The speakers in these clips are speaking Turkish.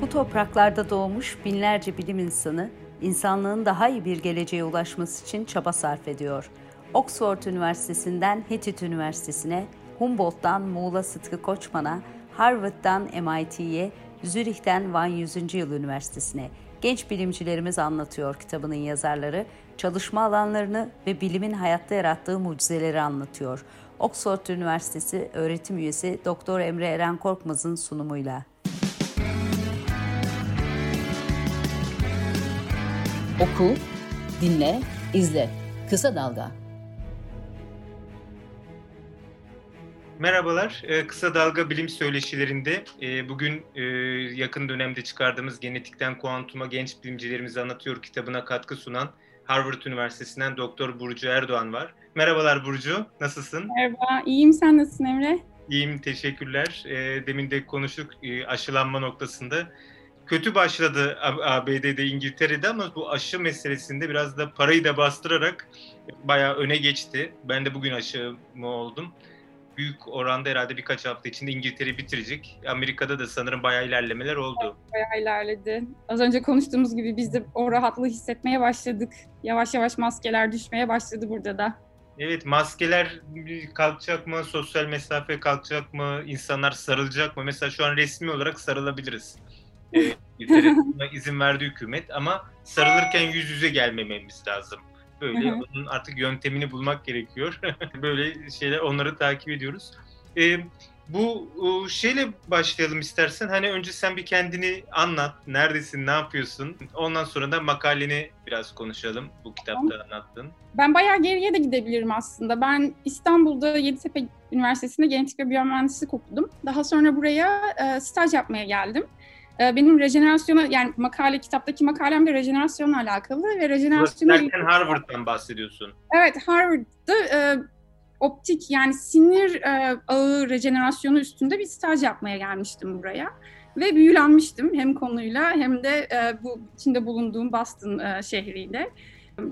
Bu topraklarda doğmuş binlerce bilim insanı, insanlığın daha iyi bir geleceğe ulaşması için çaba sarf ediyor. Oxford Üniversitesi'nden Hittit Üniversitesi'ne, Humboldt'tan Muğla Sıtkı Koçman'a, Harvard'dan MIT'ye, Zürih'ten Van 100. Yıl Üniversitesi'ne genç bilimcilerimiz anlatıyor kitabının yazarları, çalışma alanlarını ve bilimin hayatta yarattığı mucizeleri anlatıyor. Oxford Üniversitesi öğretim üyesi Doktor Emre Eren Korkmaz'ın sunumuyla. Oku, dinle, izle. Kısa Dalga. Merhabalar, ee, Kısa Dalga Bilim Söyleşilerinde e, bugün e, yakın dönemde çıkardığımız Genetikten Kuantuma Genç Bilimcilerimizi Anlatıyor kitabına katkı sunan Harvard Üniversitesi'nden Doktor Burcu Erdoğan var. Merhabalar Burcu, nasılsın? Merhaba, iyiyim. Sen nasılsın Emre? İyiyim, teşekkürler. E, demin de konuştuk aşılanma noktasında. Kötü başladı ABD'de, İngiltere'de ama bu aşı meselesinde biraz da parayı da bastırarak bayağı öne geçti. Ben de bugün aşı mı oldum büyük oranda herhalde birkaç hafta içinde İngiltere bitirecek. Amerika'da da sanırım bayağı ilerlemeler oldu. Bayağı ilerledi. Az önce konuştuğumuz gibi biz de o rahatlığı hissetmeye başladık. Yavaş yavaş maskeler düşmeye başladı burada da. Evet maskeler kalkacak mı? Sosyal mesafe kalkacak mı? İnsanlar sarılacak mı? Mesela şu an resmi olarak sarılabiliriz. İngiltere izin verdi hükümet ama sarılırken yüz yüze gelmememiz lazım. Böyle onun artık yöntemini bulmak gerekiyor. Böyle şeyler onları takip ediyoruz. Ee, bu şeyle başlayalım istersen. Hani önce sen bir kendini anlat. Neredesin, ne yapıyorsun? Ondan sonra da makaleni biraz konuşalım. Bu kitapta anlattın. Ben bayağı geriye de gidebilirim aslında. Ben İstanbul'da Yeditepe Üniversitesi'nde genetik ve biyomühendislik okudum. Daha sonra buraya e, staj yapmaya geldim. Ee, benim rejenerasyona yani makale kitaptaki makalem de rejenerasyonla alakalı ve rejenerasyonla Derken Harvard'dan bahsediyorsun. Evet Harvard'da e, optik yani sinir e, ağı rejenerasyonu üstünde bir staj yapmaya gelmiştim buraya ve büyülenmiştim hem konuyla hem de e, bu içinde bulunduğum Boston e, şehriyle.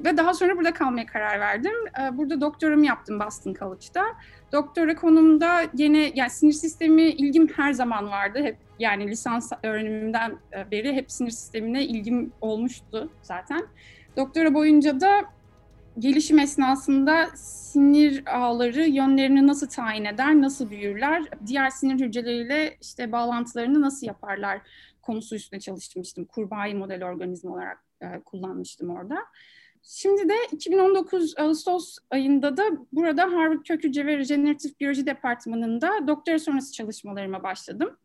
Ve daha sonra burada kalmaya karar verdim. E, burada doktoramı yaptım Boston College'da. Doktora konumda yine yani sinir sistemi ilgim her zaman vardı. Hep yani lisans öğrenimimden e, beri hep sinir sistemine ilgim olmuştu zaten. Doktora boyunca da gelişim esnasında sinir ağları yönlerini nasıl tayin eder, nasıl büyürler, diğer sinir hücreleriyle işte bağlantılarını nasıl yaparlar konusu üstüne çalışmıştım. Kurbağayı model organizma olarak e, kullanmıştım orada. Şimdi de 2019 Ağustos ayında da burada Harvard Kök Hücre ve Rejeneratif Biyoloji Departmanı'nda doktora sonrası çalışmalarıma başladım.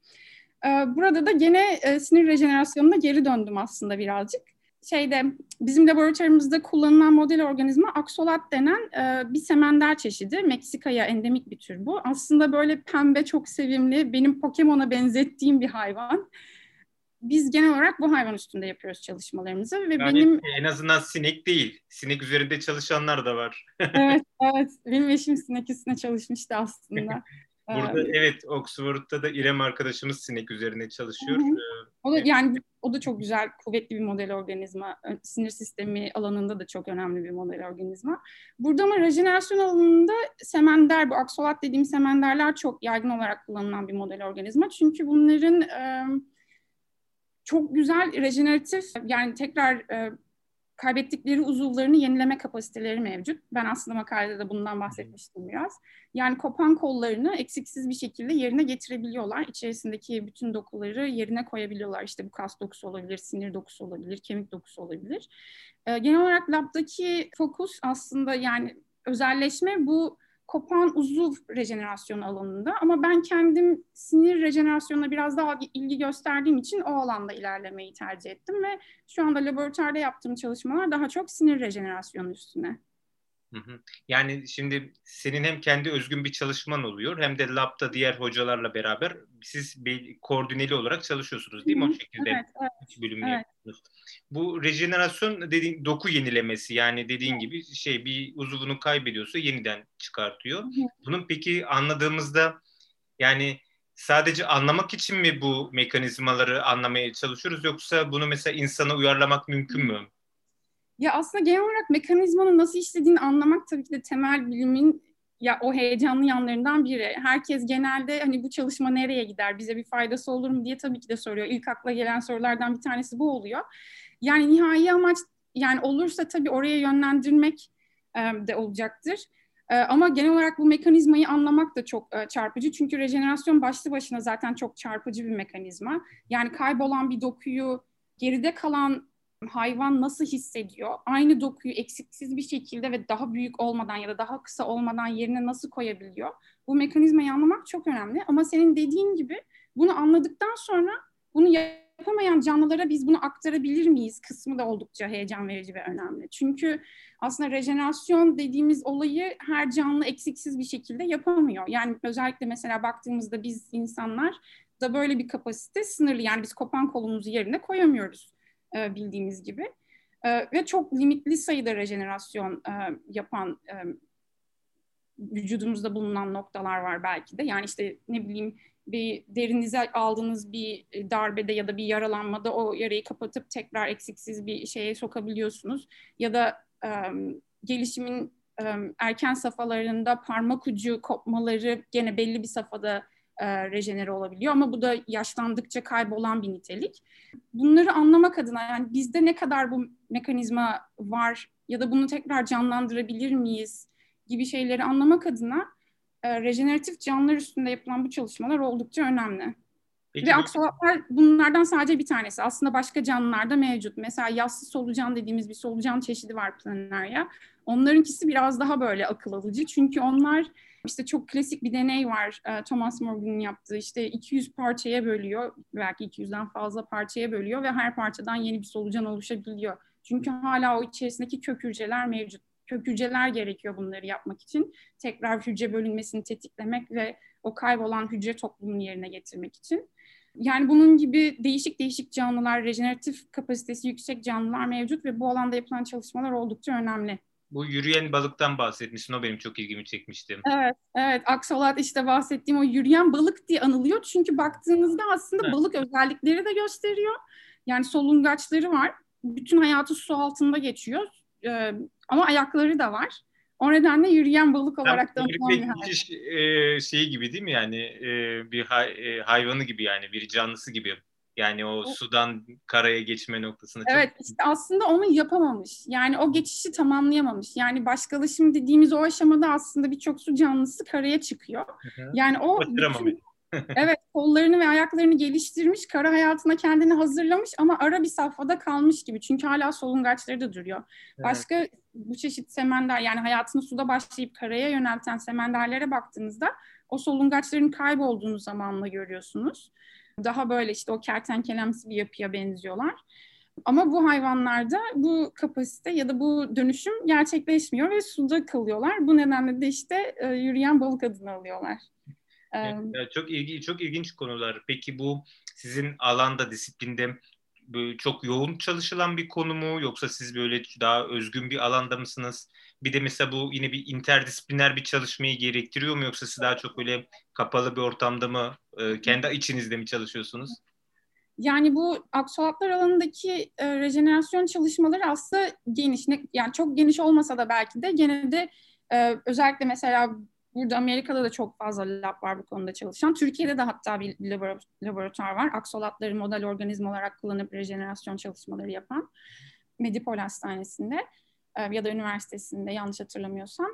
Ee, burada da gene e, sinir rejenerasyonuna geri döndüm aslında birazcık. Şeyde bizim laboratuvarımızda kullanılan model organizma aksolat denen e, bir semender çeşidi. Meksika'ya endemik bir tür bu. Aslında böyle pembe çok sevimli, benim Pokemon'a benzettiğim bir hayvan biz genel olarak bu hayvan üstünde yapıyoruz çalışmalarımızı ve yani benim en azından sinek değil. Sinek üzerinde çalışanlar da var. evet, evet. Benim eşim sinek üstüne çalışmıştı aslında. Burada ee, evet Oxford'da da İrem arkadaşımız sinek üzerine çalışıyor. Hı hı. Ee, o da yani o da çok güzel, kuvvetli bir model organizma. Sinir sistemi alanında da çok önemli bir model organizma. Burada ama rejenerasyon alanında semender, bu aksolat dediğim semenderler çok yaygın olarak kullanılan bir model organizma. Çünkü bunların e, çok güzel rejeneratif yani tekrar e, kaybettikleri uzuvlarını yenileme kapasiteleri mevcut. Ben aslında makalede de bundan bahsetmiştim biraz. Yani kopan kollarını eksiksiz bir şekilde yerine getirebiliyorlar. İçerisindeki bütün dokuları yerine koyabiliyorlar. İşte bu kas dokusu olabilir, sinir dokusu olabilir, kemik dokusu olabilir. Ee, genel olarak labdaki fokus aslında yani özelleşme bu kopan uzuv rejenerasyonu alanında ama ben kendim sinir rejenerasyonuna biraz daha ilgi gösterdiğim için o alanda ilerlemeyi tercih ettim ve şu anda laboratuvarda yaptığım çalışmalar daha çok sinir rejenerasyonu üstüne. Yani şimdi senin hem kendi özgün bir çalışman oluyor hem de labda diğer hocalarla beraber siz bir koordineli olarak çalışıyorsunuz değil mi? O şekilde evet, evet, bölümü evet. yapıyorsunuz. Bu rejenerasyon dediğin doku yenilemesi yani dediğin gibi şey bir uzuvunu kaybediyorsa yeniden çıkartıyor. Bunun peki anladığımızda yani sadece anlamak için mi bu mekanizmaları anlamaya çalışıyoruz yoksa bunu mesela insana uyarlamak mümkün mü? Ya aslında genel olarak mekanizmanın nasıl işlediğini anlamak tabii ki de temel bilimin ya o heyecanlı yanlarından biri. Herkes genelde hani bu çalışma nereye gider, bize bir faydası olur mu diye tabii ki de soruyor. İlk akla gelen sorulardan bir tanesi bu oluyor. Yani nihai amaç yani olursa tabii oraya yönlendirmek e, de olacaktır. E, ama genel olarak bu mekanizmayı anlamak da çok e, çarpıcı. Çünkü rejenerasyon başlı başına zaten çok çarpıcı bir mekanizma. Yani kaybolan bir dokuyu geride kalan hayvan nasıl hissediyor? Aynı dokuyu eksiksiz bir şekilde ve daha büyük olmadan ya da daha kısa olmadan yerine nasıl koyabiliyor? Bu mekanizmayı anlamak çok önemli. Ama senin dediğin gibi bunu anladıktan sonra bunu yapamayan canlılara biz bunu aktarabilir miyiz kısmı da oldukça heyecan verici ve önemli. Çünkü aslında rejenerasyon dediğimiz olayı her canlı eksiksiz bir şekilde yapamıyor. Yani özellikle mesela baktığımızda biz insanlar da böyle bir kapasite sınırlı. Yani biz kopan kolumuzu yerine koyamıyoruz e, bildiğimiz gibi. E, ve çok limitli sayıda rejenerasyon e, yapan vücudumuzda bulunan noktalar var belki de. Yani işte ne bileyim bir derinize aldığınız bir darbede ya da bir yaralanmada o yarayı kapatıp tekrar eksiksiz bir şeye sokabiliyorsunuz. Ya da gelişimin erken safhalarında parmak ucu kopmaları gene belli bir safhada e, rejenere olabiliyor ama bu da yaşlandıkça kaybolan bir nitelik. Bunları anlamak adına yani bizde ne kadar bu mekanizma var ya da bunu tekrar canlandırabilir miyiz gibi şeyleri anlamak adına e, rejeneratif canlılar üstünde yapılan bu çalışmalar oldukça önemli. Peki, Ve aksolotlar bunlardan sadece bir tanesi. Aslında başka canlılarda mevcut. Mesela yassı solucan dediğimiz bir solucan çeşidi var Planaria. Onlarınkisi biraz daha böyle akıl alıcı. Çünkü onlar işte çok klasik bir deney var e, Thomas Morgan'ın yaptığı. İşte 200 parçaya bölüyor. Belki 200'den fazla parçaya bölüyor ve her parçadan yeni bir solucan oluşabiliyor. Çünkü hala o içerisindeki kök hücreler mevcut kök hücreler gerekiyor bunları yapmak için. Tekrar hücre bölünmesini tetiklemek ve o kaybolan hücre toplumunu yerine getirmek için. Yani bunun gibi değişik değişik canlılar, rejeneratif kapasitesi yüksek canlılar mevcut ve bu alanda yapılan çalışmalar oldukça önemli. Bu yürüyen balıktan bahsetmişsin. O benim çok ilgimi çekmişti. Evet, evet. Aksolat işte bahsettiğim o yürüyen balık diye anılıyor. Çünkü baktığınızda aslında evet. balık özellikleri de gösteriyor. Yani solungaçları var. Bütün hayatı su altında geçiyor. Ee, ama ayakları da var. O nedenle yürüyen balık olarak da anılan bir hayvan. E, şeyi gibi değil mi yani e, bir hay, e, hayvanı gibi yani bir canlısı gibi. Yani o sudan karaya geçme noktasında. Evet çok... işte aslında onu yapamamış. Yani o geçişi tamamlayamamış. Yani başkalaşım dediğimiz o aşamada aslında birçok su canlısı karaya çıkıyor. Yani o bütün, evet kollarını ve ayaklarını geliştirmiş, kara hayatına kendini hazırlamış ama ara bir safhada kalmış gibi. Çünkü hala solungaçları da duruyor. Evet. Başka bu çeşit semender yani hayatını suda başlayıp karaya yönelten semenderlere baktığınızda o solungaçların kaybolduğunu zamanla görüyorsunuz. Daha böyle işte o kertenkelemsi bir yapıya benziyorlar. Ama bu hayvanlarda bu kapasite ya da bu dönüşüm gerçekleşmiyor ve suda kalıyorlar. Bu nedenle de işte e, yürüyen balık adını alıyorlar. Evet, çok ilgi çok ilginç konular. Peki bu sizin alanda disiplinde çok yoğun çalışılan bir konu mu yoksa siz böyle daha özgün bir alanda mısınız? Bir de mesela bu yine bir interdisipliner bir çalışmayı gerektiriyor mu yoksa siz daha çok böyle kapalı bir ortamda mı e, kendi içinizde mi çalışıyorsunuz? Yani bu aksuatlar alanındaki e, rejenerasyon çalışmaları aslında geniş. Ne, yani çok geniş olmasa da belki de gene de e, özellikle mesela Burada Amerika'da da çok fazla lab var bu konuda çalışan. Türkiye'de de hatta bir laboratuvar var. Aksolatları model organizma olarak kullanıp rejenerasyon çalışmaları yapan. Medipol Hastanesi'nde ya da üniversitesinde yanlış hatırlamıyorsam.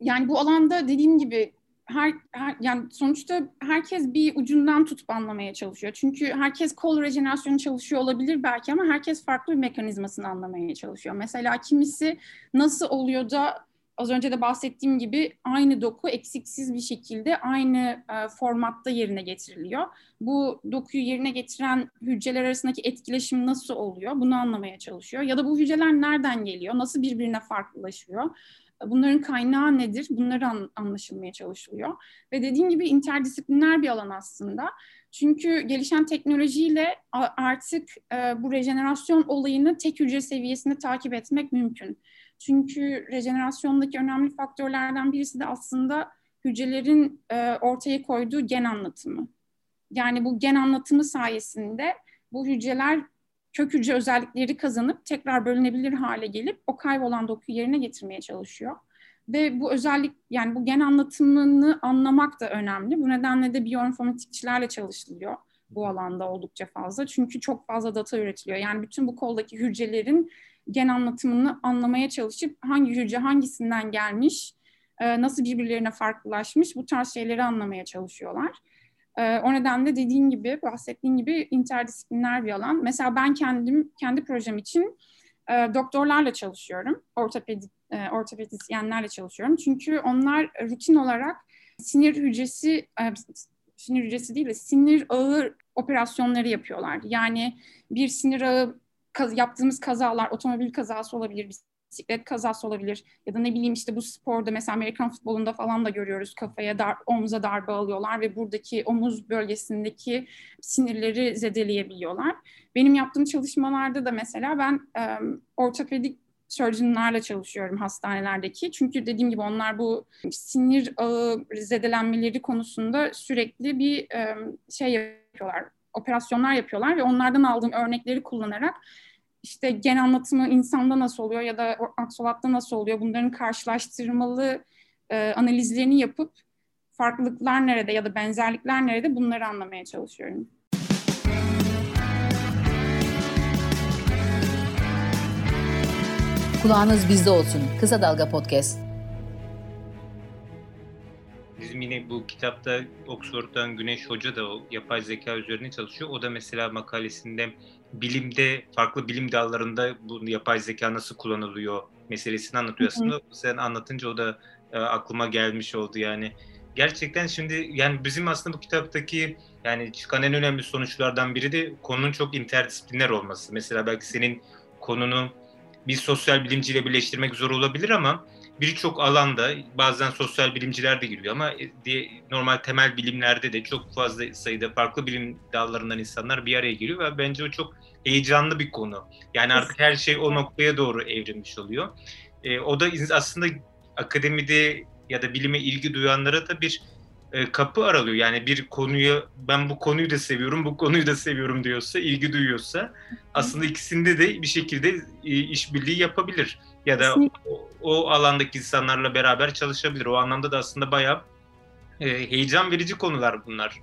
Yani bu alanda dediğim gibi her, her yani sonuçta herkes bir ucundan tutup anlamaya çalışıyor. Çünkü herkes kol rejenerasyonu çalışıyor olabilir belki ama herkes farklı bir mekanizmasını anlamaya çalışıyor. Mesela kimisi nasıl oluyor da az önce de bahsettiğim gibi aynı doku eksiksiz bir şekilde aynı e, formatta yerine getiriliyor. Bu dokuyu yerine getiren hücreler arasındaki etkileşim nasıl oluyor? Bunu anlamaya çalışıyor. Ya da bu hücreler nereden geliyor? Nasıl birbirine farklılaşıyor? Bunların kaynağı nedir? Bunları an, anlaşılmaya çalışılıyor. Ve dediğim gibi interdisipliner bir alan aslında. Çünkü gelişen teknolojiyle artık e, bu rejenerasyon olayını tek hücre seviyesinde takip etmek mümkün. Çünkü rejenerasyondaki önemli faktörlerden birisi de aslında hücrelerin e, ortaya koyduğu gen anlatımı. Yani bu gen anlatımı sayesinde bu hücreler kök hücre özellikleri kazanıp tekrar bölünebilir hale gelip o kaybolan dokuyu yerine getirmeye çalışıyor. Ve bu özellik yani bu gen anlatımını anlamak da önemli. Bu nedenle de biyoinformatikçilerle çalışılıyor bu alanda oldukça fazla. Çünkü çok fazla data üretiliyor. Yani bütün bu koldaki hücrelerin gen anlatımını anlamaya çalışıp hangi hücre hangisinden gelmiş, e, nasıl birbirlerine farklılaşmış bu tarz şeyleri anlamaya çalışıyorlar. E, o nedenle dediğin gibi, bahsettiğin gibi interdisipliner bir alan. Mesela ben kendim, kendi projem için e, doktorlarla çalışıyorum. Ortopedi, ortopedisyenlerle çalışıyorum. Çünkü onlar rutin olarak sinir hücresi, sinir hücresi değil de sinir ağı operasyonları yapıyorlar. Yani bir sinir ağı kaz, yaptığımız kazalar, otomobil kazası olabilir, bisiklet kazası olabilir ya da ne bileyim işte bu sporda mesela Amerikan futbolunda falan da görüyoruz kafaya dar, omuza darbe alıyorlar ve buradaki omuz bölgesindeki sinirleri zedeleyebiliyorlar. Benim yaptığım çalışmalarda da mesela ben e, ortopedik surgeonlarla çalışıyorum hastanelerdeki. Çünkü dediğim gibi onlar bu sinir ağı zedelenmeleri konusunda sürekli bir e, şey yapıyorlar operasyonlar yapıyorlar ve onlardan aldığım örnekleri kullanarak işte gen anlatımı insanda nasıl oluyor ya da aksolatta nasıl oluyor bunların karşılaştırmalı e, analizlerini yapıp farklılıklar nerede ya da benzerlikler nerede bunları anlamaya çalışıyorum. Kulağınız bizde olsun. Kısa Dalga Podcast bizim yine bu kitapta Oxford'dan Güneş Hoca da o yapay zeka üzerine çalışıyor. O da mesela makalesinde bilimde, farklı bilim dallarında bu yapay zeka nasıl kullanılıyor meselesini anlatıyor aslında. Sen anlatınca o da e, aklıma gelmiş oldu yani. Gerçekten şimdi yani bizim aslında bu kitaptaki yani çıkan en önemli sonuçlardan biri de konunun çok interdisipliner olması. Mesela belki senin konunu bir sosyal bilimciyle birleştirmek zor olabilir ama birçok alanda bazen sosyal bilimciler de giriyor ama e, normal temel bilimlerde de çok fazla sayıda farklı bilim dallarından insanlar bir araya giriyor ve bence o çok heyecanlı bir konu. Yani artık her şey o noktaya doğru evrilmiş oluyor. E, o da aslında akademide ya da bilime ilgi duyanlara da bir e, kapı aralıyor. Yani bir konuyu ben bu konuyu da seviyorum, bu konuyu da seviyorum diyorsa, ilgi duyuyorsa aslında ikisinde de bir şekilde e, işbirliği yapabilir ya da o, o alandaki insanlarla beraber çalışabilir. O anlamda da aslında bayağı e, heyecan verici konular bunlar.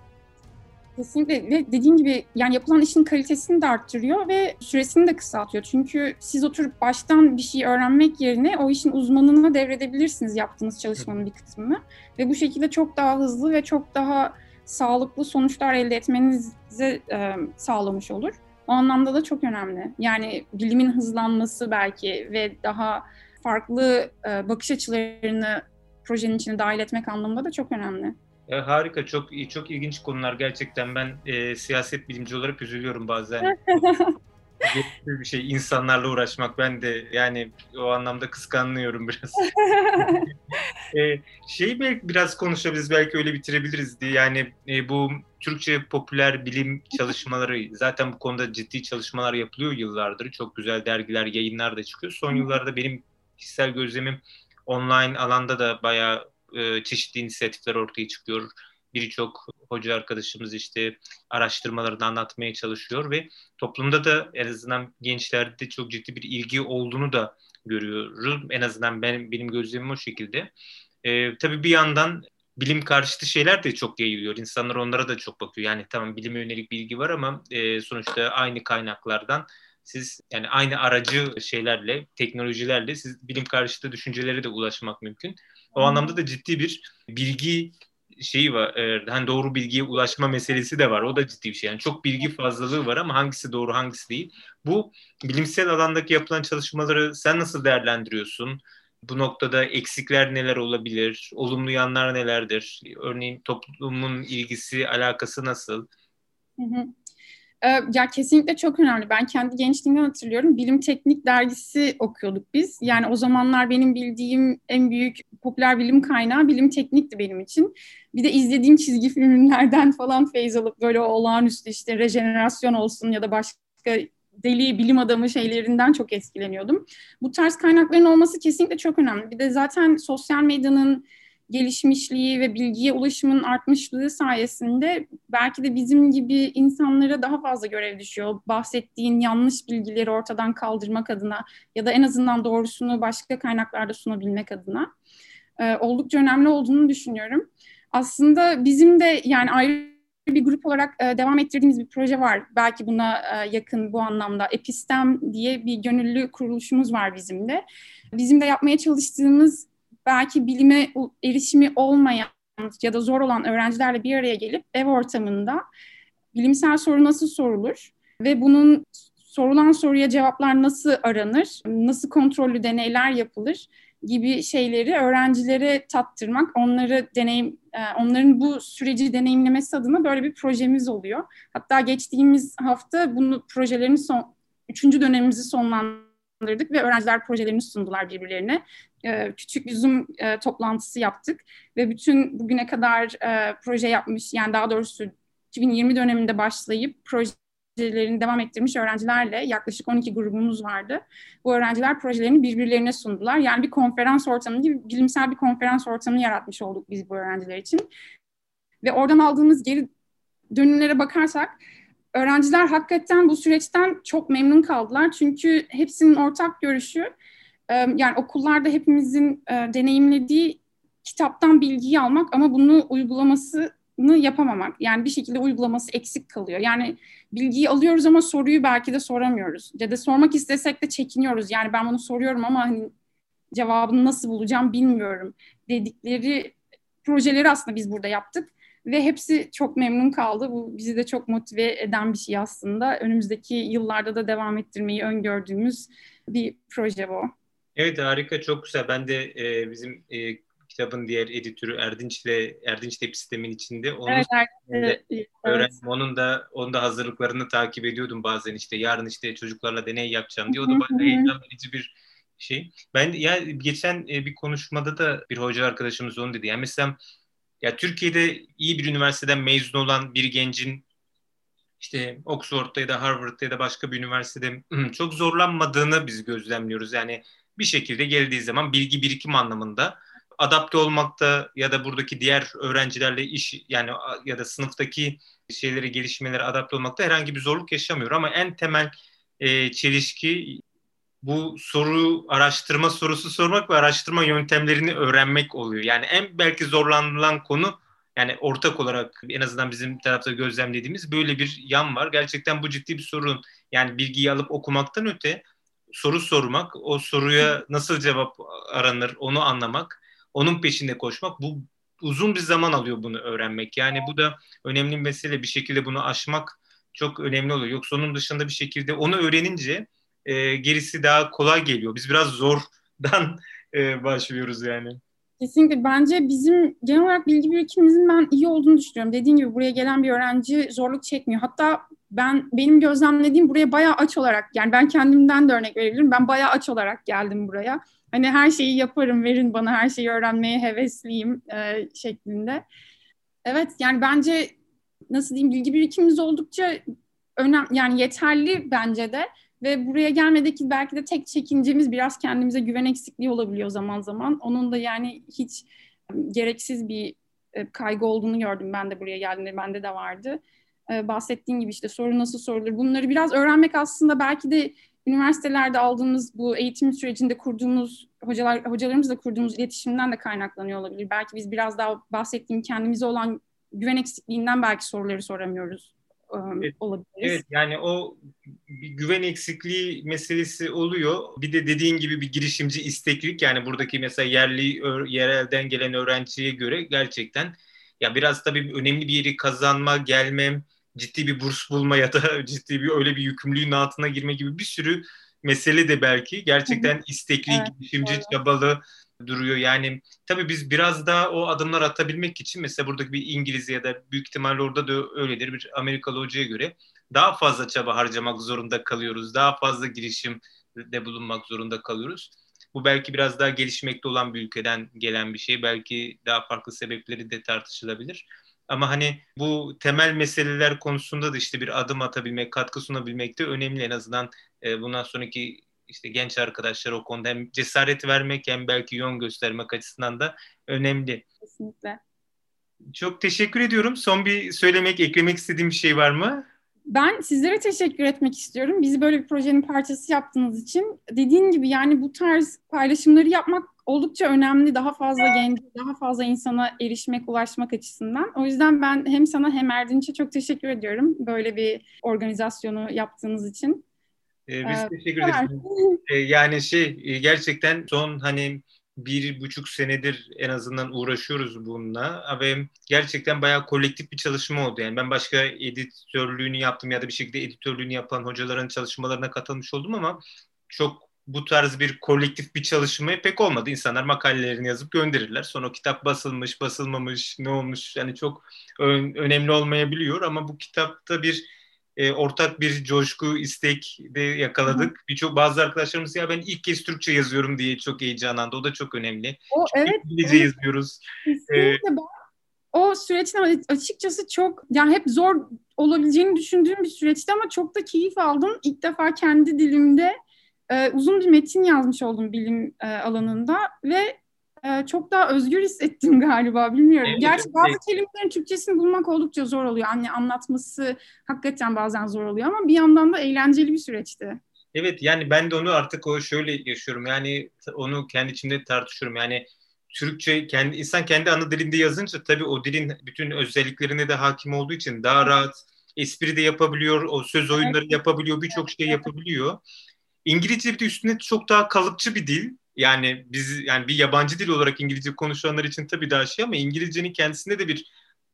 Kesinlikle ve dediğim gibi yani yapılan işin kalitesini de arttırıyor ve süresini de kısaltıyor. Çünkü siz oturup baştan bir şey öğrenmek yerine o işin uzmanına devredebilirsiniz yaptığınız çalışmanın bir kısmını. Ve bu şekilde çok daha hızlı ve çok daha sağlıklı sonuçlar elde etmenizi e, sağlamış olur. O anlamda da çok önemli. Yani bilimin hızlanması belki ve daha farklı e, bakış açılarını projenin içine dahil etmek anlamında da çok önemli. E, harika, çok çok ilginç konular gerçekten. Ben e, siyaset bilimci olarak üzülüyorum bazen. bir şey insanlarla uğraşmak ben de yani o anlamda kıskanlıyorum biraz. ee, şeyi belki biraz konuşabiliriz belki öyle bitirebiliriz diye yani e, bu Türkçe popüler bilim çalışmaları zaten bu konuda ciddi çalışmalar yapılıyor yıllardır. Çok güzel dergiler, yayınlar da çıkıyor. Son yıllarda benim kişisel gözlemim online alanda da bayağı e, çeşitli inisiyatifler ortaya çıkıyor birçok hoca arkadaşımız işte araştırmalarını anlatmaya çalışıyor ve toplumda da en azından gençlerde çok ciddi bir ilgi olduğunu da görüyoruz. En azından benim, benim gözlemim o şekilde. Ee, tabii bir yandan bilim karşıtı şeyler de çok yayılıyor. İnsanlar onlara da çok bakıyor. Yani tamam bilime yönelik bilgi var ama e, sonuçta aynı kaynaklardan siz yani aynı aracı şeylerle, teknolojilerle siz bilim karşıtı düşüncelere de ulaşmak mümkün. O anlamda da ciddi bir bilgi şeyi var. E, hani doğru bilgiye ulaşma meselesi de var. O da ciddi bir şey. Yani çok bilgi fazlalığı var ama hangisi doğru hangisi değil. Bu bilimsel alandaki yapılan çalışmaları sen nasıl değerlendiriyorsun? Bu noktada eksikler neler olabilir? Olumlu yanlar nelerdir? Örneğin toplumun ilgisi, alakası nasıl? Hı hı. Ee, ya kesinlikle çok önemli. Ben kendi gençliğimden hatırlıyorum. Bilim Teknik dergisi okuyorduk biz. Yani o zamanlar benim bildiğim en büyük popüler bilim kaynağı Bilim Teknik'ti benim için. Bir de izlediğim çizgi filmlerden falan feyz alıp böyle olağanüstü işte rejenerasyon olsun ya da başka deli bilim adamı şeylerinden çok etkileniyordum. Bu tarz kaynakların olması kesinlikle çok önemli. Bir de zaten sosyal medyanın gelişmişliği ve bilgiye ulaşımın artmışlığı sayesinde belki de bizim gibi insanlara daha fazla görev düşüyor. Bahsettiğin yanlış bilgileri ortadan kaldırmak adına ya da en azından doğrusunu başka kaynaklarda sunabilmek adına. e, oldukça önemli olduğunu düşünüyorum. Aslında bizim de yani ayrı bir grup olarak e, devam ettirdiğimiz bir proje var. Belki buna e, yakın bu anlamda. Epistem diye bir gönüllü kuruluşumuz var bizim de. Bizim de yapmaya çalıştığımız belki bilime erişimi olmayan ya da zor olan öğrencilerle bir araya gelip ev ortamında bilimsel soru nasıl sorulur ve bunun sorulan soruya cevaplar nasıl aranır, nasıl kontrollü deneyler yapılır gibi şeyleri öğrencilere tattırmak, onları deneyim, e, onların bu süreci deneyimlemesi adına böyle bir projemiz oluyor. Hatta geçtiğimiz hafta bunu projelerin son, üçüncü dönemimizi sonlandırdık ve öğrenciler projelerini sundular birbirlerine. E, küçük bir Zoom e, toplantısı yaptık ve bütün bugüne kadar proje yapmış, yani daha doğrusu 2020 döneminde başlayıp proje projelerini devam ettirmiş öğrencilerle yaklaşık 12 grubumuz vardı. Bu öğrenciler projelerini birbirlerine sundular. Yani bir konferans ortamı gibi bilimsel bir konferans ortamını yaratmış olduk biz bu öğrenciler için. Ve oradan aldığımız geri dönümlere bakarsak öğrenciler hakikaten bu süreçten çok memnun kaldılar. Çünkü hepsinin ortak görüşü yani okullarda hepimizin deneyimlediği kitaptan bilgiyi almak ama bunu uygulaması yapamamak. Yani bir şekilde uygulaması eksik kalıyor. Yani bilgiyi alıyoruz ama soruyu belki de soramıyoruz. Ya da sormak istesek de çekiniyoruz. Yani ben bunu soruyorum ama hani cevabını nasıl bulacağım bilmiyorum dedikleri projeleri aslında biz burada yaptık. Ve hepsi çok memnun kaldı. Bu bizi de çok motive eden bir şey aslında. Önümüzdeki yıllarda da devam ettirmeyi öngördüğümüz bir proje bu. Evet harika çok güzel. Ben de e, bizim e, kitabın diğer editörü Erdinç ile Erdinç de sistemin içinde. Onu evet, evet, öğrendim. Evet. Onun da onun da hazırlıklarını takip ediyordum bazen işte yarın işte çocuklarla deney yapacağım diye. O da bayağı heyecan verici bir şey. Ben ya geçen e, bir konuşmada da bir hoca arkadaşımız onu dedi. Yani mesela ya Türkiye'de iyi bir üniversiteden mezun olan bir gencin işte Oxford'da ya da Harvard'da ya da başka bir üniversitede çok zorlanmadığını biz gözlemliyoruz. Yani bir şekilde geldiği zaman bilgi birikim anlamında adapte olmakta ya da buradaki diğer öğrencilerle iş yani ya da sınıftaki şeyleri gelişmeleri adapte olmakta herhangi bir zorluk yaşamıyor ama en temel e, çelişki bu soru araştırma sorusu sormak ve araştırma yöntemlerini öğrenmek oluyor. Yani en belki zorlanılan konu yani ortak olarak en azından bizim tarafta gözlemlediğimiz böyle bir yan var. Gerçekten bu ciddi bir sorun. Yani bilgiyi alıp okumaktan öte soru sormak, o soruya nasıl cevap aranır onu anlamak onun peşinde koşmak bu uzun bir zaman alıyor bunu öğrenmek. Yani bu da önemli bir mesele. Bir şekilde bunu aşmak çok önemli oluyor. Yoksa onun dışında bir şekilde onu öğrenince e, gerisi daha kolay geliyor. Biz biraz zordan e, başlıyoruz yani. Kesinlikle. Bence bizim genel olarak bilgi birikimimizin ben iyi olduğunu düşünüyorum. Dediğim gibi buraya gelen bir öğrenci zorluk çekmiyor. Hatta ben benim gözlemlediğim buraya bayağı aç olarak yani ben kendimden de örnek verebilirim. Ben bayağı aç olarak geldim buraya hani her şeyi yaparım verin bana her şeyi öğrenmeye hevesliyim e, şeklinde. Evet yani bence nasıl diyeyim bilgi birikimimiz oldukça önem yani yeterli bence de ve buraya gelmedeki belki de tek çekincemiz biraz kendimize güven eksikliği olabiliyor zaman zaman. Onun da yani hiç gereksiz bir kaygı olduğunu gördüm ben de buraya geldiğimde bende de vardı. Bahsettiğim gibi işte soru nasıl sorulur bunları biraz öğrenmek aslında belki de üniversitelerde aldığımız bu eğitim sürecinde kurduğumuz hocalar hocalarımızla kurduğumuz iletişimden de kaynaklanıyor olabilir. Belki biz biraz daha bahsettiğim kendimize olan güven eksikliğinden belki soruları soramıyoruz evet, olabiliriz. Evet yani o bir güven eksikliği meselesi oluyor. Bir de dediğin gibi bir girişimci isteklik yani buradaki mesela yerli yerelden gelen öğrenciye göre gerçekten ya biraz tabii önemli bir yeri kazanma, gelmem, ciddi bir burs bulma ya da ciddi bir öyle bir yükümlülüğün altına girme gibi bir sürü mesele de belki gerçekten istekli, evet, girişimci, evet. çabalı duruyor. Yani tabii biz biraz daha o adımlar atabilmek için mesela buradaki bir İngiliz ya da büyük ihtimalle orada da öyledir bir Amerikalı hocaya göre daha fazla çaba harcamak zorunda kalıyoruz. Daha fazla girişimde bulunmak zorunda kalıyoruz. Bu belki biraz daha gelişmekte olan bir ülkeden gelen bir şey. Belki daha farklı sebepleri de tartışılabilir. Ama hani bu temel meseleler konusunda da işte bir adım atabilmek, katkı sunabilmek de önemli. En azından e, bundan sonraki işte genç arkadaşlar o konuda hem cesaret vermek hem belki yön göstermek açısından da önemli. Kesinlikle. Çok teşekkür ediyorum. Son bir söylemek, eklemek istediğim bir şey var mı? Ben sizlere teşekkür etmek istiyorum. Bizi böyle bir projenin parçası yaptığınız için. Dediğin gibi yani bu tarz paylaşımları yapmak oldukça önemli. Daha fazla genç, daha fazla insana erişmek, ulaşmak açısından. O yüzden ben hem sana hem Erdinç'e çok teşekkür ediyorum. Böyle bir organizasyonu yaptığınız için. Ee, biz ee, teşekkür ederiz. Ee, yani şey e, gerçekten son hani bir buçuk senedir en azından uğraşıyoruz bununla ve gerçekten bayağı kolektif bir çalışma oldu. Yani ben başka editörlüğünü yaptım ya da bir şekilde editörlüğünü yapan hocaların çalışmalarına katılmış oldum ama çok bu tarz bir kolektif bir çalışma pek olmadı. İnsanlar makalelerini yazıp gönderirler. Sonra o kitap basılmış, basılmamış, ne olmuş yani çok ön, önemli olmayabiliyor ama bu kitapta bir e, ortak bir coşku, istek de yakaladık. Birçok bazı arkadaşlarımız ya ben ilk kez Türkçe yazıyorum diye çok heyecanlandı. O da çok önemli. O Çünkü evet. İngilizce evet. yazıyoruz. Kesinlikle ee, o süreçten açıkçası çok yani hep zor olabileceğini düşündüğüm bir süreçti ama çok da keyif aldım. İlk defa kendi dilimde e, uzun bir metin yazmış oldum bilim e, alanında ve e, çok daha özgür hissettim galiba bilmiyorum. Evet, Gerçi bazı evet. kelimelerin Türkçesini bulmak oldukça zor oluyor. Hani anlatması hakikaten bazen zor oluyor ama bir yandan da eğlenceli bir süreçti. Evet yani ben de onu artık o şöyle yaşıyorum. Yani onu kendi içimde tartışıyorum. Yani Türkçe kendi insan kendi ana dilinde yazınca tabii o dilin bütün özelliklerine de hakim olduğu için daha rahat espri de yapabiliyor, o söz oyunları yapabiliyor, birçok şey yapabiliyor. İngilizce bir de üstüne çok daha kalıpçı bir dil. Yani biz yani bir yabancı dil olarak İngilizce konuşanlar için tabii daha şey ama İngilizcenin kendisinde de bir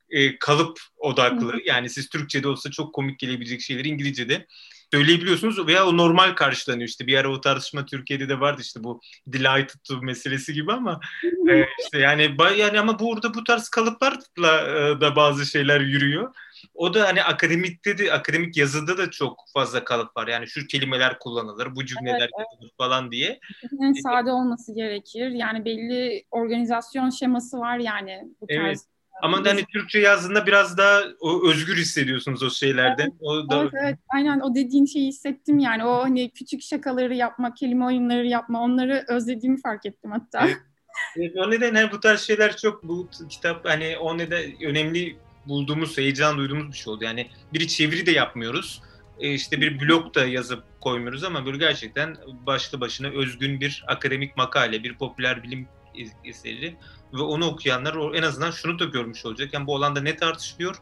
e, kalıp odaklı. Yani siz Türkçe'de olsa çok komik gelebilecek şeyleri İngilizce'de söyleyebiliyorsunuz veya o normal karşılanıyor işte bir ara o tartışma Türkiye'de de vardı işte bu delighted to meselesi gibi ama e, işte yani yani ama burada bu tarz kalıplarla e, da bazı şeyler yürüyor. O da hani akademikte de akademik yazıda da çok fazla kalıp var. Yani şu kelimeler kullanılır, bu cümleler evet, evet. falan diye. En sade olması gerekir. Yani belli organizasyon şeması var yani bu tarz. Evet. Ama hani Türkçe yazdığında biraz daha o özgür hissediyorsunuz o şeylerden. Evet, o da... evet, evet, aynen o dediğin şeyi hissettim yani. O hani küçük şakaları yapma, kelime oyunları yapma onları özlediğimi fark ettim hatta. Evet. evet o nedenle bu tarz şeyler çok bu kitap hani o neden önemli bulduğumuz, heyecan duyduğumuz bir şey oldu. Yani bir çeviri de yapmıyoruz. E işte bir blog da yazıp koymuyoruz ama böyle gerçekten başlı başına özgün bir akademik makale, bir popüler bilim eseri ve onu okuyanlar en azından şunu da görmüş olacak. Yani bu alanda ne tartışılıyor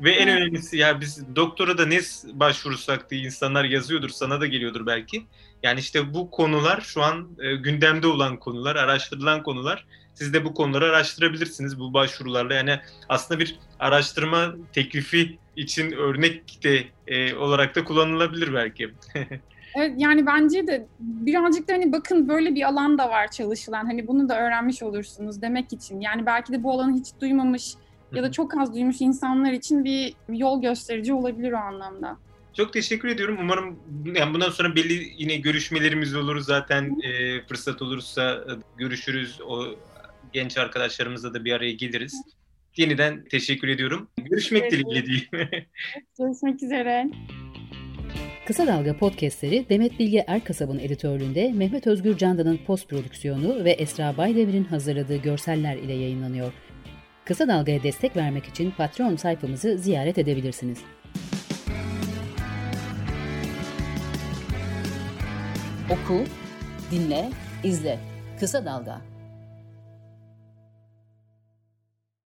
ve en önemlisi ya biz doktora da ne başvursak diye insanlar yazıyordur, sana da geliyordur belki. Yani işte bu konular şu an e, gündemde olan konular, araştırılan konular. Siz de bu konuları araştırabilirsiniz bu başvurularla. Yani aslında bir araştırma teklifi için örnek de e, olarak da kullanılabilir belki. Evet yani bence de birazcık da hani bakın böyle bir alan da var çalışılan. Hani bunu da öğrenmiş olursunuz demek için. Yani belki de bu alanı hiç duymamış ya da çok az duymuş insanlar için bir yol gösterici olabilir o anlamda. Çok teşekkür ediyorum. Umarım yani bundan sonra belli yine görüşmelerimiz olur. Zaten e, fırsat olursa görüşürüz. O genç arkadaşlarımızla da bir araya geliriz. Yeniden teşekkür ediyorum. Görüşmek dileğiyle diyeyim. Görüşmek üzere. Kısa Dalga podcastleri Demet Bilge Erkasab'ın editörlüğünde Mehmet Özgür Candan'ın post prodüksiyonu ve Esra Baydemir'in hazırladığı görseller ile yayınlanıyor. Kısa Dalga'ya destek vermek için Patreon sayfamızı ziyaret edebilirsiniz. Oku, dinle, izle. Kısa Dalga.